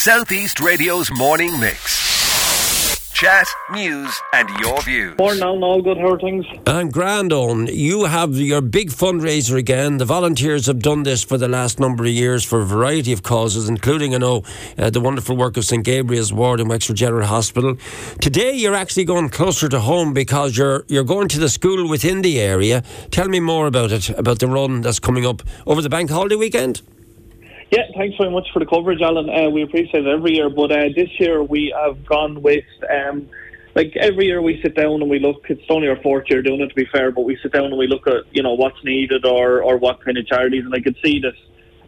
Southeast Radio's morning mix. Chat, news, and your views. Morning, Alan. All good. How things? And Grand Own, you have your big fundraiser again. The volunteers have done this for the last number of years for a variety of causes, including, I know, uh, the wonderful work of St Gabriel's Ward in Wexford General Hospital. Today, you're actually going closer to home because you're you're going to the school within the area. Tell me more about it, about the run that's coming up over the bank holiday weekend. Yeah, thanks very much for the coverage, Alan. Uh, we appreciate it every year, but uh, this year we have gone with. Um, like every year we sit down and we look it's only our fourth year doing it to be fair but we sit down and we look at you know what's needed or or what kind of charities and i could see this.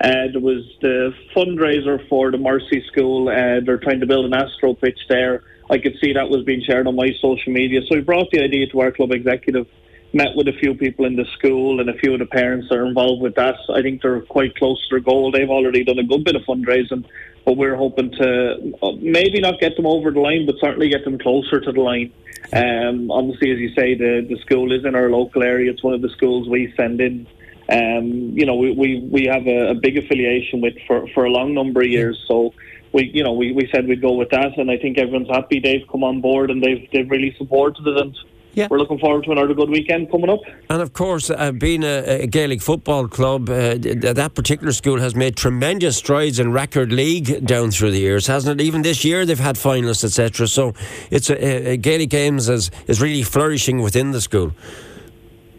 uh, there was the fundraiser for the mercy school uh, they're trying to build an astro pitch there i could see that was being shared on my social media so we brought the idea to our club executive met with a few people in the school and a few of the parents that are involved with that. I think they're quite close to their goal. They've already done a good bit of fundraising, but we're hoping to uh, maybe not get them over the line, but certainly get them closer to the line. Um, obviously, as you say, the, the school is in our local area. It's one of the schools we send in. Um, you know, we, we, we have a, a big affiliation with for, for a long number of years. So we, you know, we, we said we'd go with that, and I think everyone's happy. They've come on board and they've they've really supported it. And yeah. we're looking forward to another good weekend coming up. And of course, uh, being a, a, Gaelic football club, uh, that particular school has made tremendous strides in Rackard League down through the years, hasn't it? Even this year, they've had finalists, etc. So it's a, a Gaelic games is is really flourishing within the school.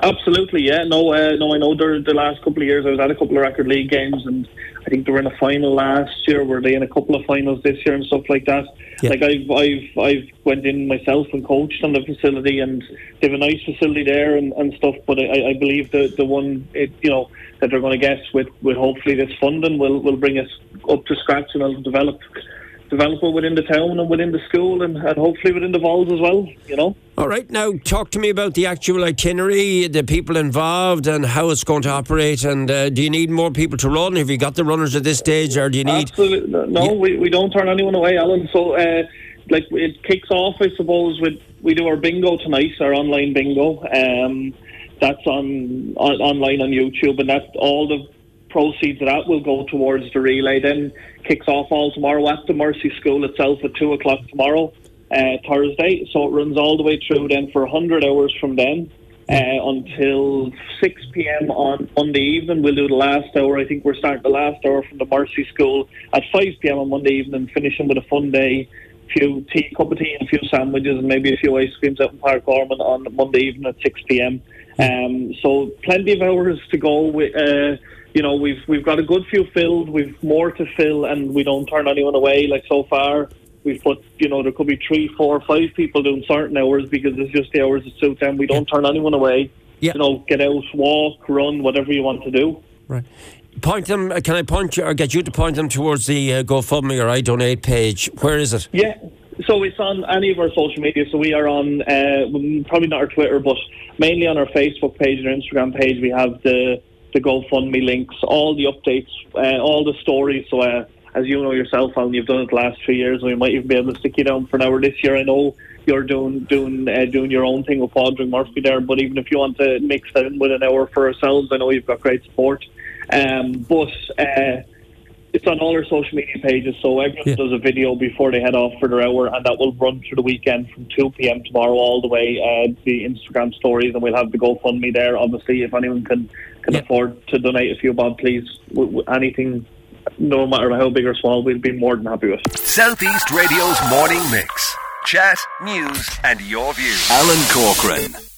Absolutely, yeah. No, uh, no. I know the last couple of years I was at a couple of Rackard League games, and I think they were in a final last year. Were they in a couple of finals this year and stuff like that? Yeah. Like I've, I've, I've went in myself and coached on the facility, and they have a nice facility there and, and stuff. But I, I believe the the one, it, you know, that they're going to get with, with hopefully this funding will will bring us up to scratch and will develop develop it within the town and within the school and, and hopefully within the Vols as well, you know. All right, now talk to me about the actual itinerary, the people involved, and how it's going to operate. And uh, do you need more people to run? Have you got the runners at this stage, or do you need? Absolutely, no. Yeah. We, we don't turn anyone away, Alan. So, uh, like, it kicks off, I suppose, with we do our bingo tonight, our online bingo. Um, that's on, on online on YouTube, and that's all the proceeds of that will go towards the relay. Then kicks off all tomorrow at the Mercy School itself at two o'clock tomorrow uh, Thursday. So it runs all the way through then for 100 hours from then. Uh, until 6 p.m. on Monday evening. We'll do the last hour. I think we're starting the last hour from the Mercy School at 5 p.m. on Monday evening, finishing with a fun day. A few tea, cup of tea, and a few sandwiches, and maybe a few ice creams out in Park Ormond on Monday evening at 6 p.m. Um, so plenty of hours to go. With, uh, you know, we've we've got a good few filled. We've more to fill, and we don't turn anyone away. Like so far, we've put, you know, there could be three, four, five people doing certain hours because it's just the hours that suit them. We don't turn anyone away. Yeah. You know, get out, walk, run, whatever you want to do. Right. Point them. Uh, can I point you or get you to point them towards the uh, GoFundMe or I Donate page? Where is it? Yeah. So it's on any of our social media. So we are on uh, probably not our Twitter, but mainly on our Facebook page and our Instagram page. We have the the GoFundMe links, all the updates, uh, all the stories. So uh, as you know yourself, Alan, you've done it the last three years. We might even be able to stick you down for an hour this year. I know you're doing doing uh, doing your own thing with Padraig Murphy there, but even if you want to mix that in with an hour for ourselves, I know you've got great support. Um, but uh, it's on all our social media pages, so everyone yeah. does a video before they head off for their hour, and that will run through the weekend from 2 p.m. tomorrow all the way uh, the Instagram stories, and we'll have the GoFundMe there. Obviously, if anyone can can yeah. afford to donate a few bob, please, anything no matter how big or small, we'll be more than happy with. Southeast Radio's morning mix. Chat, news, and your views. Alan Corcoran.